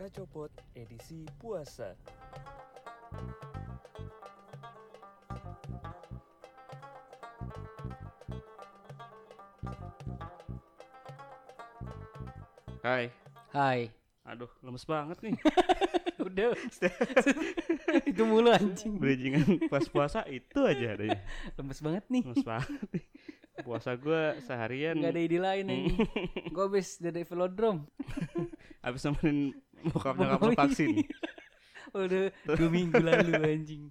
Kacopot edisi puasa. Hai. Hai. Aduh, lemes banget nih. Udah. itu mulu anjing. Bridgingan pas puasa itu aja adanya. Lemes banget nih. Lemes banget nih. Puasa gua seharian Gak ada ide lain anjing. Gue habis dari velodrome. habis nemenin bokap nyokap Oh, lu iya. vaksin. Udah dua minggu lalu anjing.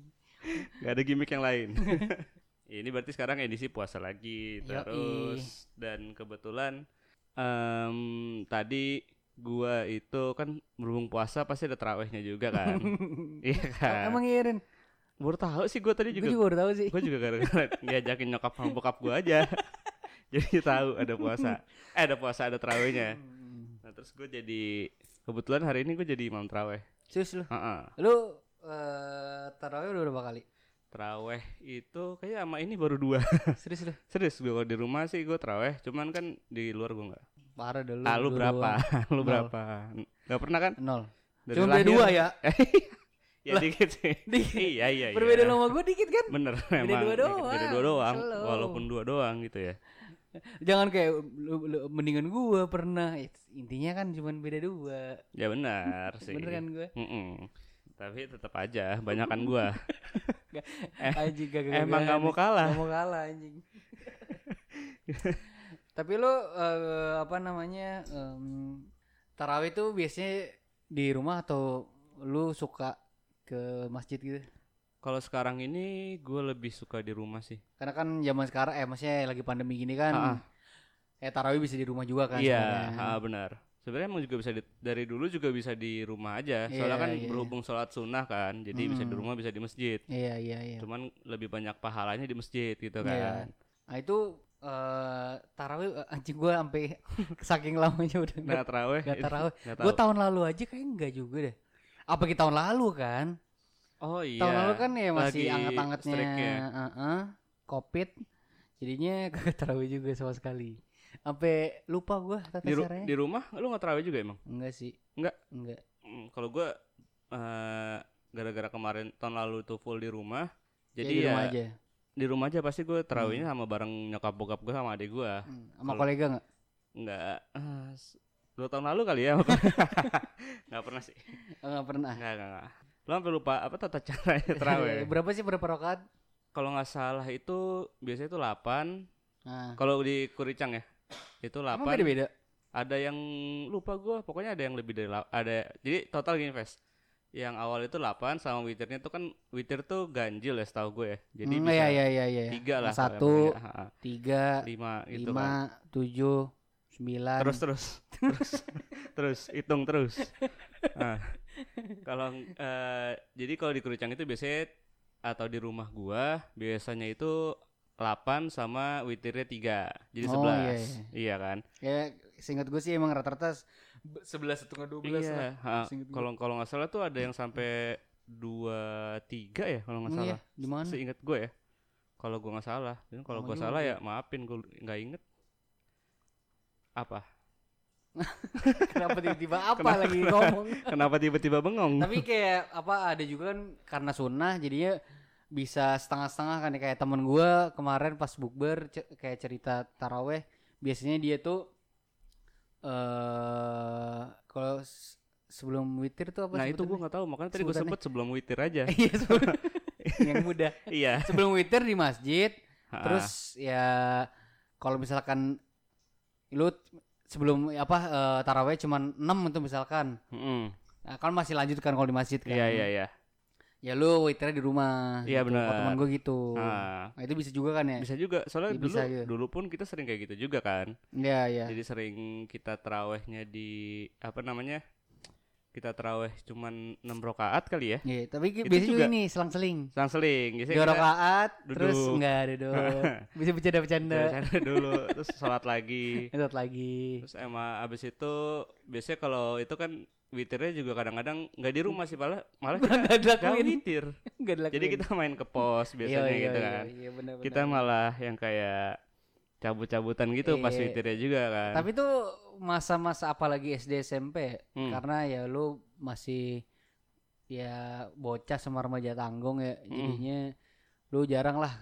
Gak ada gimmick yang lain. Ini berarti sekarang edisi puasa lagi Yoi. terus dan kebetulan em, tadi gua itu kan berhubung puasa pasti ada terawihnya juga kan. iya kan. Emang iya Ren? baru tahu sih gua tadi Gue juga juga baru tahu sih. gue juga gara-gara diajakin nyokap sama bokap gue aja jadi tahu ada puasa eh ada puasa ada terawihnya nah terus gue jadi kebetulan hari ini gue jadi imam terawih Serius lu? Heeh. Lu eh tarawih udah berapa kali? terawih itu kayak sama ini baru dua Serius lu? serius gue kalau di rumah sih gue terawih cuman kan di luar gue nggak Parah dah lu. ah lu berapa lu berapa nggak pernah kan Nol. Dari Cuma lahir. dua ya. ya dikit sih Dikit. iya iya iya Berbeda sama gue dikit kan? bener Beda memang dua doang. beda dua doang walaupun dua doang gitu ya Jangan kayak lu, lu, mendingan gue pernah. It's- Intinya kan cuma beda dua. ya benar sih Bener kan gue? Mm-mm. Tapi tetap aja banyakan gua. Eh, anjing gak, gak, emang nggak mau kalah. Gak mau kalah anjing. Tapi lu eh, apa namanya em, tarawih itu biasanya di rumah atau lu suka ke masjid gitu? Kalau sekarang ini gue lebih suka di rumah sih. Karena kan zaman sekarang eh maksudnya lagi pandemi gini kan. Ah. Eh tarawih bisa di rumah juga kan Iya, ha, benar. Sebenarnya emang juga bisa di- dari dulu juga bisa di rumah aja. Soalnya Iya, kan iya. berhubung sholat sunnah kan, jadi bisa di rumah bisa di masjid. Iya iya iya. Cuman lebih banyak pahalanya di masjid gitu Iya. kan. Nah itu eh tarawih eh, anjing gua sampai saking lamanya udah Nah, terawih. Gak tarawih. nggak Gue tahu. tahun lalu aja kayak enggak juga deh. Apa kita tahun lalu kan? Oh iya. Tahun lalu kan ya masih anget-angetnya strike-nya. uh-uh, Covid. Jadinya kagak tarawih juga sama sekali. Sampai lupa gua tata Di, ru- caranya. di rumah lu nggak terawih juga emang? Enggak sih. Enggak. Enggak. Hmm, kalau gue eh gara-gara kemarin tahun lalu tuh full di rumah, Jadi jadi di ya rumah aja. di rumah aja pasti gue terawihnya sama bareng nyokap bokap gue sama adik gue. Hmm, Sama Kalau- kolega enggak? Enggak, eh, s- dua tahun lalu kali ya. Nggak pernah sih. Enggak pernah. Nggak, nggak, Lo sampai lupa apa tata caranya terawih? berapa sih berapa rakaat? Kalau nggak salah itu biasanya itu 8 Nah, Kalau di Kuricang ya itu 8 emang beda-beda? Ada yang lupa gue, pokoknya ada yang lebih dari ada. Jadi total gini Ves. Yang awal itu 8 sama witirnya tuh kan witir tuh ganjil ya setahu gue ya. Jadi Hmm, bisa iya iya iya iya. tiga lah. Satu, tiga, lima gitu kan. lima, tujuh, sembilan. Terus terus terus terus hitung terus. Nah, kalau eh, jadi kalau di Kurucang itu biasanya atau di rumah gua biasanya itu 8 sama witirnya 3. Jadi 11. Oh, iya, iya. kan? Ya, seingat gue sih emang rata-rata sebelas setengah dua belas lah. Iya. ha, seingat gua. Kalau kalau nggak salah tuh ada yang sampai 2 3 ya kalau nggak salah. iya? Di mana? Seingat gue ya. Kalau gua nggak salah. Dan kalau juga. salah ya maafin gua nggak inget. Apa? Kenapa tiba-tiba apa Kenapa- lagi ngomong? Kenapa tiba-tiba bengong? Tapi kayak apa ada juga kan karena sunnah jadinya bisa setengah-setengah kan kayak temen gua kemarin pas bukber kayak cerita taraweh biasanya dia tuh eh kalau s- sebelum witir tuh apa Nah itu gue nggak tahu makanya tadi gue sebut sebelum witir aja. Iya, sebelum- yang mudah. iya. Sebelum witir di masjid, terus ya kalau misalkan lu sebelum apa eh, taraweh cuman 6 itu misalkan. Mm-mm. Nah, kan masih lanjut kan kalau di masjid kan. Iya iya iya. Ya lu witirnya di rumah. Iya, gitu. benar. Temen gue gitu. Ah. Nah, itu bisa juga kan ya? Bisa juga soalnya Iya, dulu bisa aja. dulu pun kita sering kayak gitu juga kan. Iya, iya. Jadi sering kita terawehnya di apa namanya? Kita teraweh cuman 6 rakaat kali ya. Iya, tapi Itu biasanya juga ini selang-seling. Selang-seling. Biasanya Dua kita rakaat, terus duduk. enggak duduk. Bisa bercanda-bercanda. bercanda dulu terus sholat lagi. Lihat lagi. Terus emang abis itu biasanya kalau itu kan witirnya juga kadang-kadang nggak di rumah sih malah malah kita Enggak nggak dilakuin. witir. Jadi kita main ke pos biasanya Iya, gitu iya, kan. Iya, benar-benar. kita malah yang kayak cabut-cabutan gitu pas Iya. witirnya juga kan. Tapi tuh masa-masa apalagi SD SMP Hmm. karena ya lu masih ya bocah sama remaja tanggung ya Hmm. jadinya lu jarang lah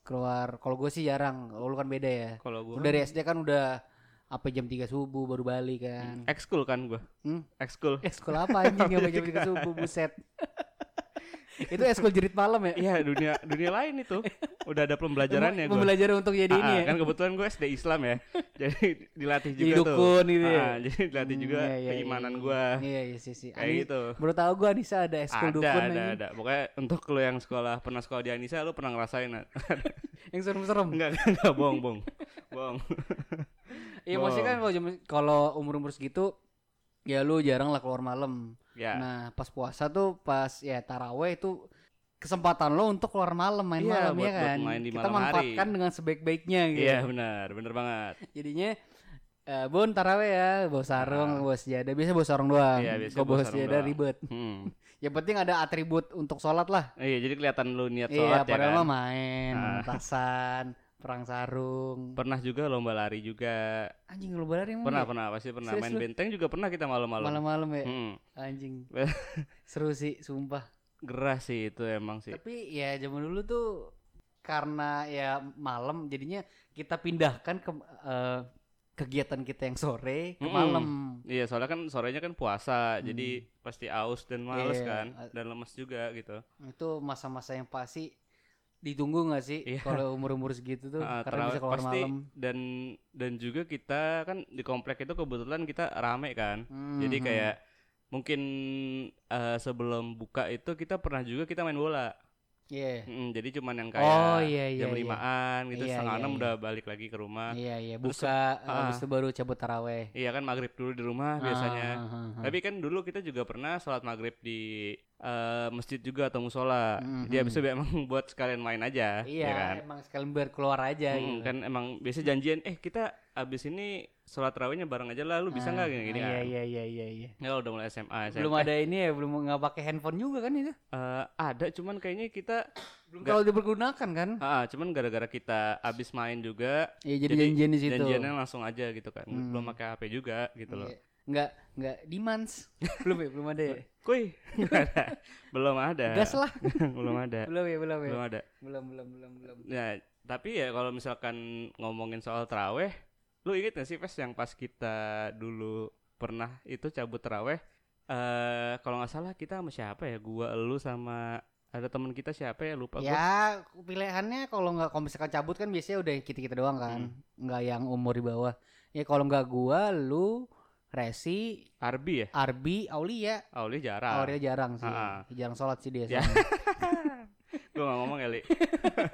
keluar kalau gue sih jarang kalau lu kan beda ya Kalau gue dari SD kan udah apa jam 3 subuh baru balik kan ekskul kan gue. Hmm? Ekskul. sekolah apa anjing yang jam 3 subuh buset itu eskul jerit malam ya Iya dunia dunia lain itu. Udah ada pembelajarannya gue. Belajar untuk jadi ini ya kan kebetulan gue SD Islam ya. jadi dilatih juga jadi tuh. dukun gitu ya Ah, jadi dilatih Hmm, juga iya, iya, keimanan iya. gue. iya iya sih sih Kayak Ani- gitu. baru tahu gue Anissa ada eskul Ada, dukun ada, anjing. ada. Pokoknya untuk lo yang sekolah pernah sekolah di Anissa, lo pernah ngerasain? Yang serem-serem enggak, enggak, enggak, bohong, bohong, bohong. Iya maksudnya kan kalau kalau umur-umur segitu ya lu jarang lah keluar malam. Ya, Nah, pas puasa tuh pas ya taraweh itu kesempatan lo untuk keluar malam main Iya, malam buat- ya buat kan. main di Kita malam hari. manfaatkan dengan sebaik-baiknya gitu. iya benar, benar banget. Jadinya eh Bun taraweh ya, bawa sarung, Ah. bawa sejadah. Biasa bawa sarung doang. Iya, biasa Kalau bawa bawa sejadah doang. ribet. Hmm. Yang penting ada atribut untuk sholat lah. Iya, jadi kelihatan lu niat Iya, sholat ya padahal kan. mah main, Ah. tasan, perang sarung. Pernah juga lomba lari juga. Anjing lu lari emang Pernah, ya? pernah, pasti pernah. Serius Main lu? benteng juga pernah kita malam-malam. Malam-malam ya. Hmm. Anjing. Seru sih, sumpah. Gerah sih itu emang sih. Tapi ya zaman dulu tuh karena ya malam jadinya kita pindahkan ke eh, kegiatan kita yang sore ke malam. Iya, soalnya kan sorenya kan puasa, jadi pasti aus dan males Hmm. Iya. kan, dan lemes juga gitu. Itu masa-masa yang pasti ditunggu nggak sih Iya. kalau umur-umur segitu tuh Ah, karena bisa keluar pasti malam. dan dan juga kita kan di komplek itu kebetulan kita rame kan. Hmm, Jadi hmm. kayak mungkin eh, sebelum buka itu kita pernah juga kita main bola. Iya. Mm, jadi cuman yang kayak Oh iya iya. jam iya. limaan gitu Iya, setengah iya, enam iya. udah balik lagi ke rumah. Iya iya Terus buka ah. habis itu baru cabut taraweh. Iya kan maghrib dulu di rumah biasanya. Ah, ah, ah, ah. Tapi kan dulu kita juga pernah sholat maghrib di eh, masjid juga atau musola. Mhm. Jadi habis itu emang buat sekalian main aja, Iya, ya kan? emang sekalian biar keluar aja Mm, gitu. kan emang biasa janjian, eh kita abis ini sholat tarawihnya bareng aja lah, lu bisa nggak Ah, gini-gini Iya kan? iya iya iya iya. Ya kalau udah mulai SMA, SMP, Belum ada ini ya, belum nggak pakai handphone juga kan itu? eh, ada, cuman kayaknya kita, Belum terlalu dipergunakan kan? ah, cuman gara-gara kita abis main juga, Iya jadi, Jadi, janjian di situ. janjiannya langsung aja gitu kan, Hmm. belum pakai HP juga gitu loh. Iya. Nggak nggak demands. belum ya, belum ada ya. Kuy, ada. belum ada, Gas lah. belum ada, belum ya, belum ya. belum ada. Belum belum belum belum. Ya, tapi ya kalau misalkan ngomongin soal teraweh, lu inget gak sih Pes yang pas kita dulu pernah itu cabut teraweh? Eh kalau nggak salah kita sama siapa ya? Gua, lu sama ada teman kita siapa ya? Lupa gua. Ya pilihannya kalau nggak kalau misalkan cabut kan biasanya udah kita kita doang kan, Hmm. nggak yang umur di bawah. Ya kalau nggak gua, lu, Resi, Arbi ya? Arbi, Aulia. Auli jarang. Aulia jarang sih, ah. jarang sholat sih dia. Ya. gua nggak ngomong ya, Li.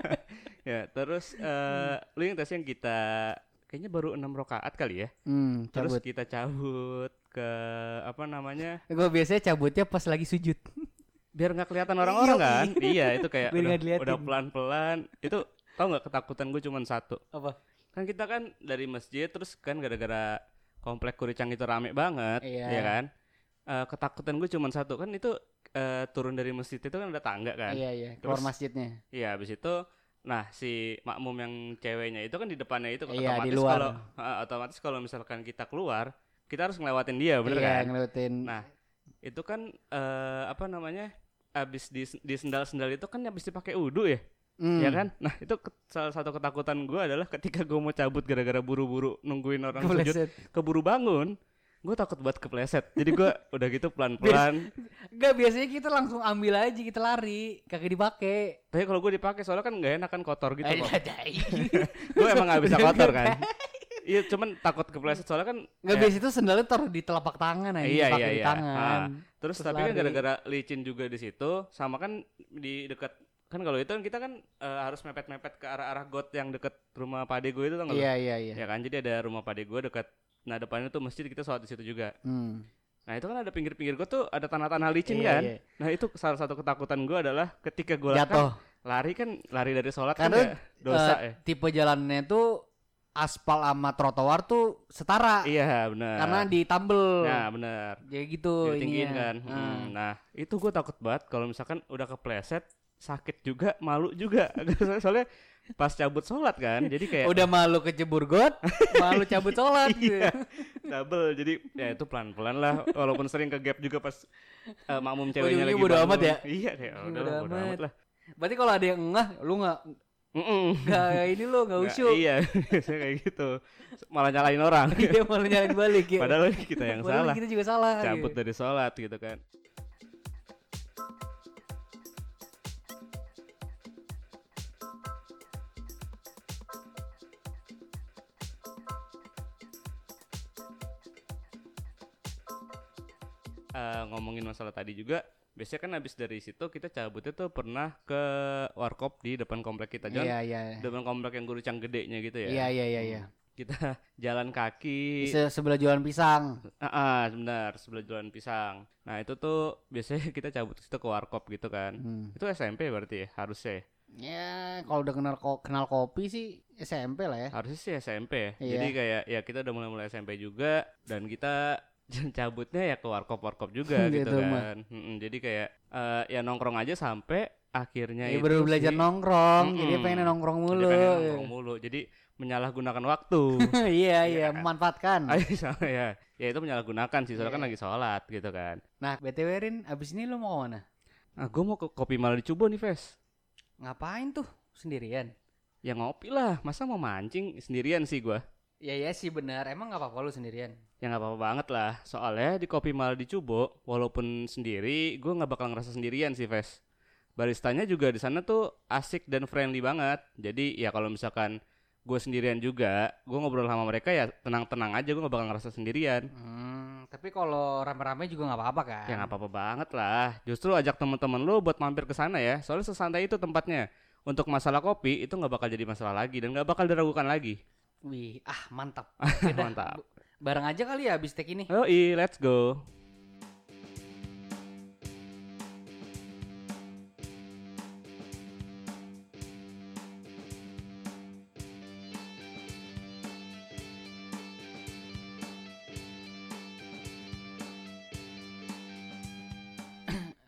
ya, terus eh lu inget gak sih yang kita kayaknya baru enam rakaat kali ya? Hmm, Terus cabut. kita cabut ke apa namanya? Gue biasanya cabutnya pas lagi sujud. biar nggak kelihatan orang-orang kan iya itu kayak Biar udah, udah pelan-pelan itu tau nggak ketakutan gue cuma satu Apa? kan kita kan dari masjid terus kan gara-gara komplek kuricang itu rame banget Iya. ya kan Eh, ketakutan gue cuma satu kan itu eh, turun dari masjid itu kan ada tangga kan Iya iya, keluar Terus- masjidnya. iya habis itu nah si makmum yang ceweknya itu kan di depannya itu Iya, di otomatis luar. kalau eh, otomatis kalau misalkan kita keluar kita harus ngelewatin dia bener iya, kan ngelewatin. Nah, itu kan eh apa namanya? Abis di di sendal-sendal itu kan habis dipakai udu ya, Hmm. ya kan? Nah, itu salah satu ketakutan gue adalah ketika gue mau cabut gara-gara buru-buru nungguin orang sujud, Kepleset. keburu bangun, gue takut buat kepleset. Jadi gue udah gitu pelan-pelan. Enggak, biasanya kita langsung ambil aja, kita lari, kagak dipakai. Tapi kalau gue dipakai soalnya kan nggak enak kan kotor gitu kok. gue emang nggak bisa kotor kan. Iya, cuman takut kepleset soalnya kan. Enggak kayak- biasa itu sendalnya taruh di telapak tangan aja, Iya, iya, di iya. tangan. Terus, Terus tapi kan gara-gara licin juga di situ, sama kan di dekat kan kalau itu kan kita kan eh, harus mepet-mepet ke arah-arah got yang deket rumah pade gue itu lu? Iya, iya, iya. Ya kan, jadi ada rumah pade gue dekat. Nah depannya tuh masjid kita sholat di situ juga. Hmm. Nah itu kan ada pinggir-pinggir got tuh ada tanah-tanah licin Iya, kan. iya. Nah itu salah satu ketakutan gue adalah ketika gue Jatuh. lari kan lari dari sholat Karena, kan dosa Eh, ya. Tipe jalannya tuh aspal sama trotoar tuh setara. Iya benar. Karena ditambel. Nah benar. Jadi gitu ditinggiin kan. Ah. Hmm, Nah itu gue takut banget kalau misalkan udah kepleset sakit juga malu juga soalnya, soalnya pas cabut sholat kan jadi kayak Udah malu kejebur got, malu cabut sholat gitu. Iya, double jadi ya itu pelan pelan lah walaupun sering ke gap juga pas eh, makmum ceweknya lagi bodo amat ya? iya deh udah Bodo bodo amat. amat lah Berarti kalau ada yang ngeh, lu nggak Mm-mm. nggak ini lo nggak Nggak, usyuk. iya biasanya kayak gitu malah nyalain orang Dia malah nyalain balik ya. padahal kita yang Padahal salah kita juga salah. cabut gitu. dari sholat gitu kan Eh, ngomongin masalah tadi juga biasanya kan habis dari situ kita cabutnya tuh pernah ke warkop di depan komplek kita jangan Iya iya. depan komplek yang gurucang gedenya gitu ya Iya iya iya iya. kita jalan kaki Se- sebelah jualan pisang. Ah, ah, benar sebelah jualan pisang. Nah itu tuh biasanya kita cabut ke situ ke warkop gitu kan. Hmm. Itu SMP berarti ya harusnya. ya? Ya kalau udah kenal ko- kenal kopi sih SMP lah ya. Harusnya sih SMP ya. Iya. Jadi kayak ya kita udah mulai-mulai SMP juga dan kita cabutnya ya ke warkop-warkop juga gitu, Gitu, kan. Mm-mm, jadi kayak eh, ya nongkrong aja sampai akhirnya Ya itu baru belajar sih- nongkrong, jadi Mm-mm. pengen nongkrong Jadi mulu. pengen nongkrong mulu. Jadi menyalahgunakan waktu. Iya iya, Iya. memanfaatkan. Ayo sama ya. Ya itu menyalahgunakan sih, soalnya kan Iya. lagi sholat gitu kan. Nah, BTW Rin, abis ini lu mau ke mana? Nah, gue mau ke Kopi Malah di Cubo nih, Ves. Ngapain tuh? Sendirian? Ya ngopi lah, masa mau mancing sendirian sih gua. Ya ya sih benar, emang nggak apa-apa lu sendirian. Ya nggak apa-apa banget lah, soalnya di Kopi Malah di Cubo, walaupun sendiri, gua nggak bakal ngerasa sendirian sih, Ves. Baristanya juga di sana tuh asik dan friendly banget. Jadi ya kalau misalkan gue sendirian juga, gue ngobrol sama mereka ya tenang-tenang aja, gue nggak bakal ngerasa sendirian. Hmm, tapi kalau rame-rame juga nggak apa-apa kan? Ya nggak apa-apa banget lah. Justru ajak teman-teman lu buat mampir ke sana ya. Soalnya sesantai itu tempatnya. Untuk masalah kopi itu nggak bakal jadi masalah lagi dan nggak bakal diragukan lagi. Wih, ah mantap. Mantap. Bareng aja kali ya abis take ini. Yoi, let's go.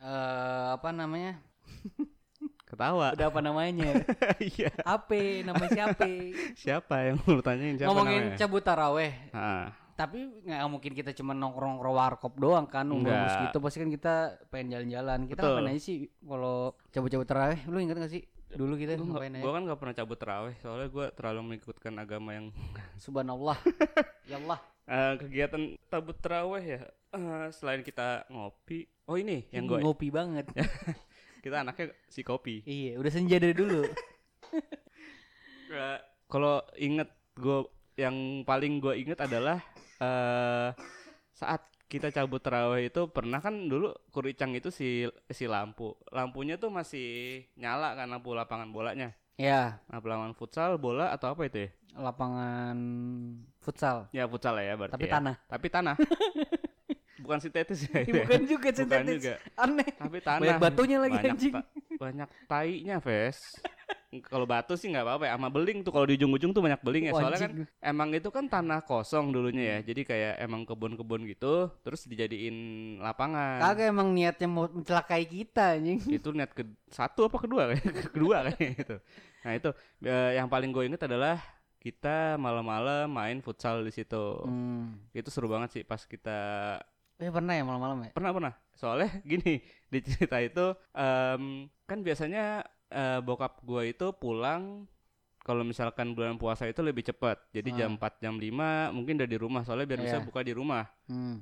Eh, apa namanya? Ketawa. Udah apa namanya? Iya. Ape, namanya siapa? Siapa yang lu tanyain siapa Ngomongin namanya? cabut taraweh. Ah, Tapi nggak mungkin kita cuma nongkrong warkop doang kan umur segitu pasti kan kita pengen jalan-jalan. Kita Betul. ngapain aja sih kalau cabut-cabut taraweh? Lu ingat gak sih? Dulu kita gua, ngapain nggak- aja? gua kan gak pernah cabut terawih soalnya gua terlalu mengikutkan agama yang Subhanallah. ya Allah. Eh, kegiatan cabut terawih ya. eh, selain kita ngopi, oh ini yang gue ngopi banget. Kita anaknya si kopi. iya, udah senja dari dulu. Kalau inget gue yang paling gue inget adalah eh saat kita cabut terawih itu pernah kan dulu kuricang itu si si lampu lampunya tuh masih nyala kan lampu lapangan bolanya ya, lampu lapangan futsal bola atau apa itu ya lapangan futsal. ya futsal ya berarti Tapi ya. tanah. tapi tanah bukan sintetis ya itu ya. Bukan juga Bukan sintetis. juga Aneh. tapi tanah Banyak batunya lagi banyak anjing. ta- banyak tainya Ves kalau batu sih nggak apa-apa ya sama beling tuh kalau di ujung-ujung tuh banyak beling ya soalnya kan emang itu kan tanah kosong dulunya ya jadi kayak emang kebun-kebun gitu terus dijadiin lapangan Kagak emang niatnya mau mencelakai kita anjing. itu niat ke satu apa kedua kayak kedua kayak gitu nah itu eh, yang paling gue inget adalah kita malam-malam main futsal di situ Hmm. itu seru banget sih pas kita Eh pernah ya malam-malam ya? pernah pernah soalnya gini di cerita itu em, kan biasanya eh, bokap gua itu pulang kalau misalkan bulan puasa itu lebih cepat jadi Ah. jam 4 jam 5 mungkin udah di rumah soalnya biar bisa Iya. buka di rumah Hmm.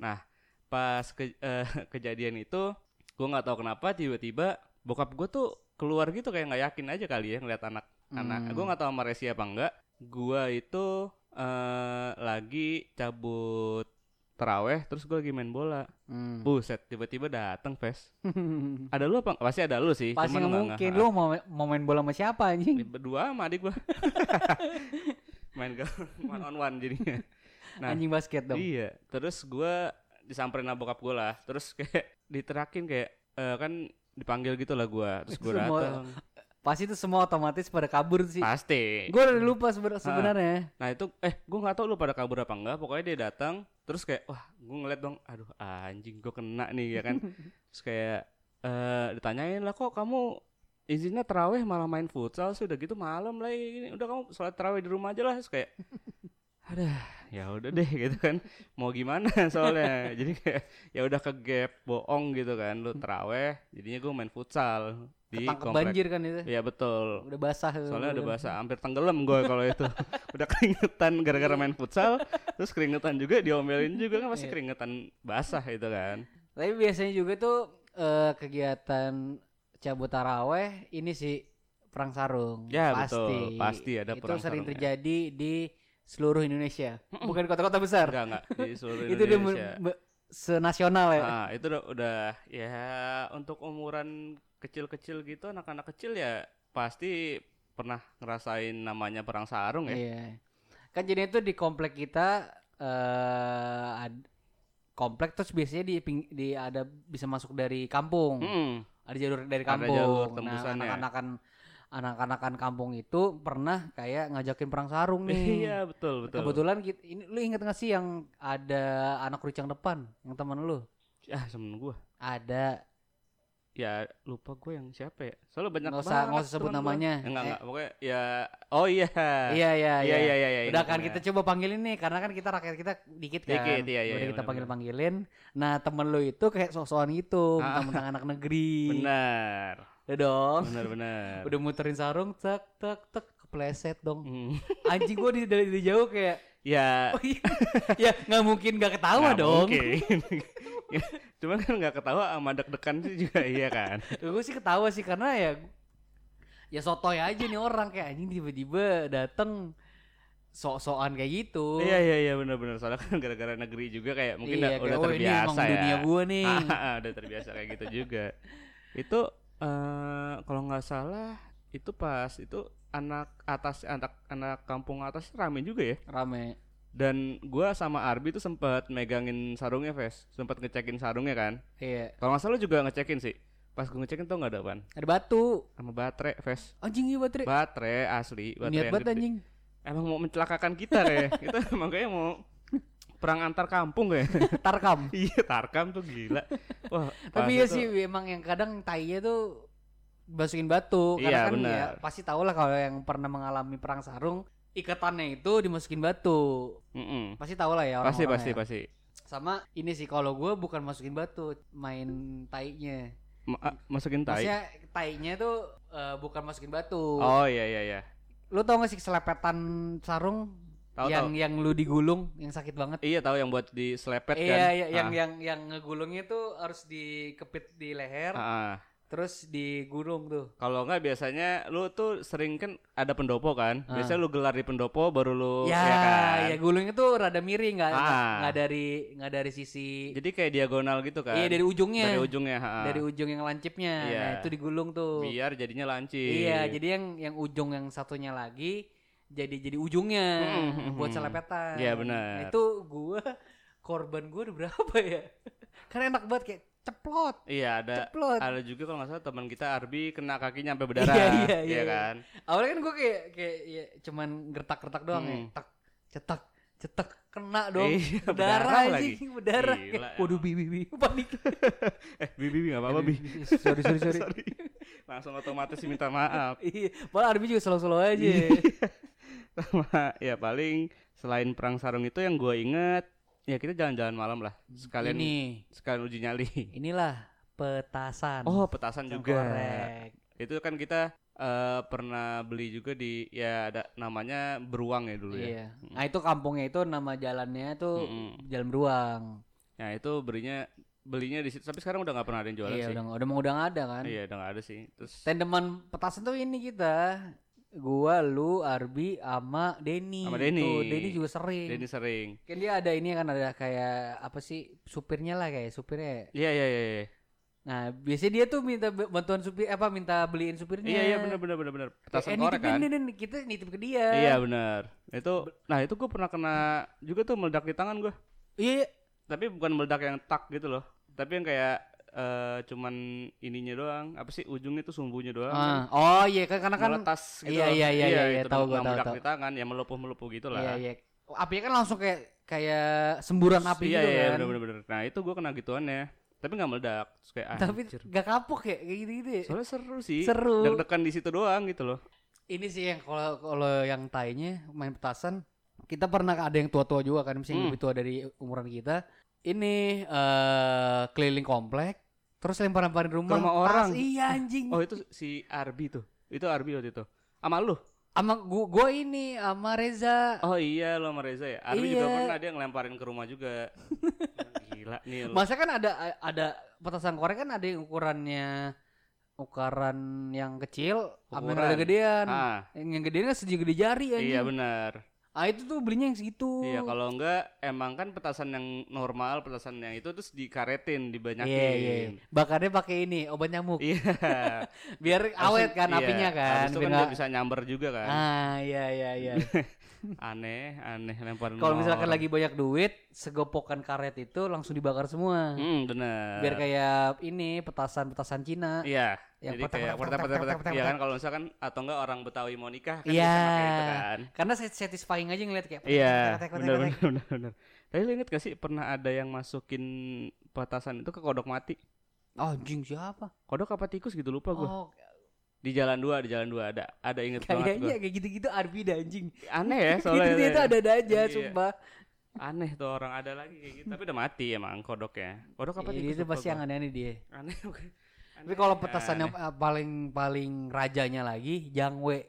pas ke- eh, kejadian itu gua nggak tahu kenapa tiba-tiba bokap gua tuh keluar gitu kayak nggak yakin aja kali ya ngeliat anak anak Hmm. gua nggak tahu sama Resi apa enggak gua itu eh, lagi cabut teraweh terus gua lagi main bola Hmm. Buset, tiba-tiba datang, Ves. Ada lu apa? Pasti ada lu sih. Pasti cuman mungkin. Lu mau mau main bola sama siapa anjing? berdua sama adik gua. Main ke one on one jadinya. Nah, Anjing basket dong. Iya, terus gua disamperin sama bokap gua lah. Terus kayak diterakin kayak eh, kan dipanggil gitu lah gua. Terus gua Semua- datang. Pasti itu semua otomatis pada kabur sih. Pasti. Gue udah lupa seben- sebenarnya. Nah itu eh gua nggak tahu lu pada kabur apa enggak. Pokoknya dia datang terus kayak wah gua ngeliat dong, aduh anjing gua kena nih ya kan. terus kayak eh ditanyain lah kok kamu izinnya teraweh malah main futsal sih udah gitu malam lah ini udah kamu sholat teraweh di rumah aja lah Terus kayak ada ya udah deh gitu kan mau gimana soalnya jadi kayak ya udah ke gap bohong gitu kan lu teraweh jadinya gue main futsal di Ketangkep komplek banjir kan itu. ya betul Udah basah. soalnya udah kan. basah hampir tenggelam gue kalau itu udah keringetan gara-gara main futsal terus keringetan juga diomelin juga kan pasti Iya. keringetan basah itu kan Tapi biasanya juga tuh eh, kegiatan cabut taraweh ini sih perang sarung. Ya, pasti. betul. Pasti ada Itu perang sering sarungnya. terjadi di seluruh Indonesia, bukan kota-kota besar. enggak enggak di seluruh itu udah Indonesia me- me- senasional ya. Nah, itu udah, udah ya untuk umuran kecil-kecil gitu anak-anak kecil ya pasti pernah ngerasain namanya perang sarung ya. Iya. Kan jadi itu di komplek kita eh ad- komplek terus biasanya di ping- di ada bisa masuk dari kampung. Mm. Ada jalur dari Ada kampung. jalur nah, tembusannya. anak-anakan anak-anakan kampung itu pernah kayak ngajakin perang sarung nih. Iya, betul, betul. Kebetulan kita, ini lu inget gak sih yang ada anak rucang depan yang teman lu? Ah, temen gua. Ada Ya lupa gue yang siapa ya. Soalnya banyak nggak usah banget nggak usah sebut gua. namanya. Ya, enggak, Eh, enggak. Pokoknya ya oh iya. Iya iya Iya, iya, iya, iya, Udah ingat, kan ingat. kita coba panggilin nih karena kan kita rakyat kita dikit kan. Dikit, iya, iya, Udah iya, kita benar, panggil panggilin. Nah temen lu itu kayak sok-sokan gitu, Ah. mentang-mentang anak negeri. Benar. Udah dong. Benar, benar. Udah muterin sarung, tak tak tak kepleset dong. Hmm. Anjing gua di dari, dari jauh kayak Ya, oh iya. ya nggak mungkin nggak ketawa nggak dong. mungkin. Cuman kan nggak ketawa sama deg-degan sih juga iya kan. gue sih ketawa sih karena ya ya sotoy aja nih orang kayak anjing tiba-tiba dateng sok-sokan kayak gitu. Iya iya iya benar-benar soalnya kan gara-gara negeri juga kayak mungkin Iya, udah, kayak, udah "Oh, ini terbiasa emang ya. dunia gua nih. Ah, udah terbiasa kayak gitu juga. Itu eh kalau nggak salah itu pas itu anak atas anak anak kampung atas rame juga ya. Rame. Dan gua sama Arbi tuh sempat megangin sarungnya, Ves. Sempat ngecekin sarungnya kan. Iya. Kalau nggak salah juga ngecekin sih. Pas gue ngecekin tuh nggak ada apaan? Ada batu. Sama baterai, Ves. Anjing iya baterai. Baterai asli, baterai Niat yang banget anjing. Emang mau mencelakakan kita kayak. kita emang kayak mau perang antar kampung kayak. Tarkam. iya, Tarkam tuh gila. Wah, Tapi ya sih emang yang kadang tainya tuh masukin batu karena Iya, kan benar. ya pasti tau lah kalau yang pernah mengalami perang sarung ikatannya itu dimasukin batu Mm-mm. pasti tau lah ya Pasti orang-orang pasti ya. pasti. sama ini sih kalau gue bukan masukin batu main tainya Ma- ah, masukin tai. maksudnya tainya tuh eh, bukan masukin batu Oh iya iya iya. lu tau gak sih selepetan sarung Tahu yang tahu. yang lu digulung yang sakit banget Iya tahu yang buat diselepet kan. iya iya yang Ah, yang yang ngegulungnya tuh harus dikepit di leher ah, ah. terus digulung tuh Kalau enggak biasanya lu tuh sering kan ada pendopo kan. Ah. Biasanya lu gelar di pendopo baru lu ya, ya kan. ya gulungnya tuh rada miring nggak nggak Ah. dari nggak dari sisi Jadi kayak diagonal gitu kan. iya dari ujungnya Dari ujungnya, ha. dari ujung yang lancipnya Iya. nah itu digulung tuh Biar jadinya lancip. iya jadi yang yang ujung yang satunya lagi jadi jadi ujungnya Hmm, hmm, buat hmm. selepetan Iya, benar. Itu gua korban gua udah berapa ya karena enak banget kayak ceplot Iya ada ceplot ada juga kalau nggak salah teman kita Arbi kena kakinya sampai berdarah. Iya, iya, iya, iya. kan. awalnya kan gua kayak kayak ya, cuman gertak-gertak doang ya Hmm. tak cetak cetak kena dong Iya, berdarah lagi berdarah Gila, Kayak, waduh bi bi bi panik Eh, Bi Bi Bi nggak apa-apa Bi. sorry sorry sorry. Langsung otomatis minta maaf. iya malah Arbi juga slow-slow aja Iya. Sama ya paling selain perang sarung itu yang gue inget ya kita jalan-jalan malam lah sekalian ini sekalian uji nyali. inilah petasan Oh petasan juga. korek. Itu kan kita eh, pernah beli juga di ya ada namanya beruang ya dulu ya. Iya. Nah itu kampungnya itu nama jalannya tuh Mm-mm. Jalan Beruang. Nah itu belinya belinya di situ tapi sekarang udah nggak pernah ada yang jualan iya sih. udah udah udah nggak ada kan. Iya udah nggak ada sih. Terus Tandeman petasan tuh ini kita. Gua, lu, Arbi, ama Denny. Sama Denny. Tuh, Denny juga sering. Denny sering. Kan dia ada ini kan ada kayak apa sih supirnya lah kayak supirnya. Iya iya iya. iya. Nah biasanya dia tuh minta bantuan supir apa minta beliin supirnya. Iya iya benar benar benar benar. Petasan eh, korek kan. deh, Nen. kita nitip ke dia. Iya benar. Itu nah itu gue pernah kena juga tuh meledak di tangan gue. Iya. Tapi bukan meledak yang tak gitu loh. Tapi yang kayak eh, cuman ininya doang. Apa sih ujungnya tuh sumbunya doang. Ah, oh iya kan karena kan meletas gitu. iya, iya, iya, iya, itu tahu nggak gua, tahu, tahu. di tangan ya melepuh-melepuh gitu lah. Iya iya. Apinya kan langsung kayak kayak semburan api iya, gitu iya, kan. bener, bener, bener. Nah itu gue kena gituan ya. tapi nggak meledak Terus kayak Tapi anjir. gak kapok ya kayak gitu-gitu ya. soalnya seru sih Seru. deg-degan di situ doang gitu loh Ini sih yang kalau kalau yang tainya main petasan kita pernah ada yang tua-tua juga kan misalnya Hmm. lebih tua dari umuran kita. Ini eh keliling komplek terus lempar-lemparin rumah. rumah Tas, orang. Iya anjing. oh itu si Arbi tuh itu Arbi waktu itu sama lu Sama gua, gua ini sama Reza. oh iya lo sama Reza ya Arbi juga Iya. pernah dia ngelemparin ke rumah juga gila nih lo Masa kan ada ada petasan korek kan ada yang ukurannya ukuran yang kecil sama yang Ukuran. ada gedean. ah Yang, yang gedean kan segede gede jari anjing. iya benar Ah itu tuh belinya yang segitu. Iya kalau enggak emang kan petasan yang normal petasan yang itu terus dikaretin dibanyakin. Iya iya. iya. Bakarnya pakai ini obat nyamuk. Iya. Biar awet kan Iya, apinya kan. Habis itu kan bisa nyamber juga kan. Ah iya iya iya. Aneh, aneh lemparin. Kalau misalkan lagi banyak duit, segopokan karet itu langsung dibakar semua. Hmm, bener. Biar kayak ini petasan-petasan Cina. Iya. Yang Jadi kayak petak, petak petak, petak petak, petak. petak, Iya kan kalau misalkan atau enggak orang Betawi mau nikah kan Iya. kan. Karena set- satisfying aja ngeliat kayak Iya, benar benar benar. Tapi lu inget gak sih pernah ada yang masukin petasan itu ke kodok mati? Oh, anjing siapa? Kodok apa tikus gitu lupa gua. Oh, Di jalan dua, di jalan dua ada ada inget banget kayaknya kayak gitu-gitu Arbi dah anjing. Aneh ya soalnya. Gitu itu ada-ada aja, Iya. sumpah. Aneh tuh orang ada lagi kayak gitu. Tapi udah mati emang kodoknya. Kodok apa tikus? itu pasti yang aneh-aneh dia. aneh. bukan? Tapi kalau petasan yang aneh. eh, paling paling rajanya lagi, jangwe.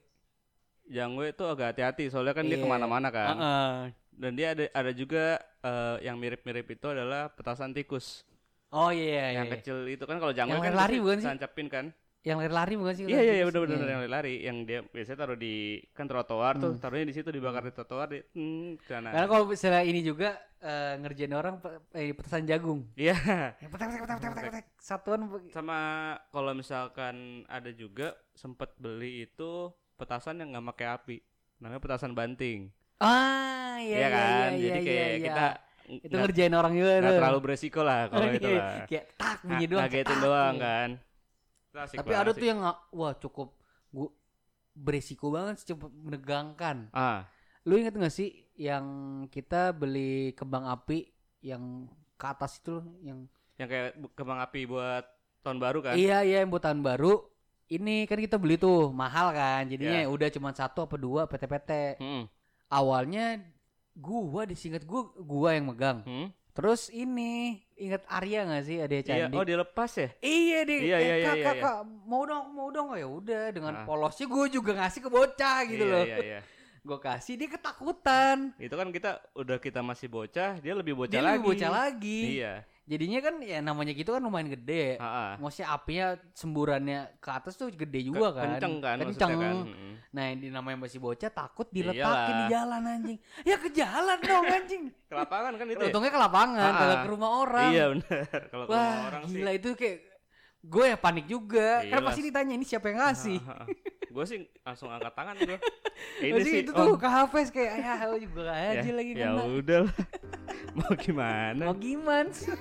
Jangwe itu agak hati-hati soalnya kan dia Iya. ke mana-mana kan. Heeh. Dan dia ada ada juga eh, yang mirip-mirip itu adalah petasan tikus. Oh iya iya. yang iya. kecil itu kan kalau jangwe Yang kan lari bukan sih? tancapin kan. Yang lari-lari bukan sih? Iya iya iya Tikus? benar-benar Iya. yang lari yang dia biasanya taruh di kan trotoar tuh, Hmm. taruhnya di situ dibakar di trotoar di hmm, sana. Karena kalau misalnya ini juga eh, ngerjain orang eh, petasan jagung. Iya. Yang petek petek petek petek petek satuan Sama kalau misalkan ada juga sempet beli itu petasan yang nggak pakai api. Namanya petasan banting. Ah iya Iya iya kan? iya Jadi iya, kayak iya. kita itu ngerjain orang juga nggak terlalu beresiko lah kalau itu Iya, lah. Kayak tak bunyi Nga- doang. Ngagetin doang iya. kan. Itu asik Tapi ada tuh yang nggak wah cukup gua beresiko banget sih, cukup menegangkan. ah Lu inget gak sih yang kita beli kembang api yang ke atas itu loh yang yang kayak kembang api buat tahun baru kan? Iya iya yang buat tahun baru. Ini kan kita beli tuh mahal kan. Jadinya Iya. udah cuma satu apa dua PT-PT. Hmm. Awalnya gua disingkat gua gua yang megang. Hmm. Terus ini ingat Arya gak sih ada Iya, candi? oh dilepas ya? Iya deh. Iya, iya, iya, kak, iya, kak, iya. mau dong, mau dong. Ya udah dengan Ah. polosnya gue juga ngasih ke bocah gitu iya, loh. Iya, iya. Gue kasih dia ketakutan. Itu kan kita udah kita masih bocah, dia lebih bocah dia lagi. lebih bocah lagi. Iya. Jadinya kan ya namanya gitu kan lumayan gede. Ha-ha. Maksudnya apinya semburannya ke atas tuh gede juga Ke- kan. Kenceng kan Kenceng. kan. Nah yang di namanya masih bocah takut diletakin di Iyalah. jalan anjing. Ya ke jalan dong anjing. Ke lapangan kan itu. ya? Untungnya ke lapangan, ah. ke rumah orang. Iya benar. Kalau ke rumah Wah orang sih. gila itu kayak gue ya panik juga. Karena Iyalah. pasti ditanya ini siapa yang ngasih. Gue sih langsung angkat tangan gue. Ini sih itu oh, tuh ke Hafes kayak ya juga ya, aja lagi ya udah. Mau gimana? Mau gimana sih?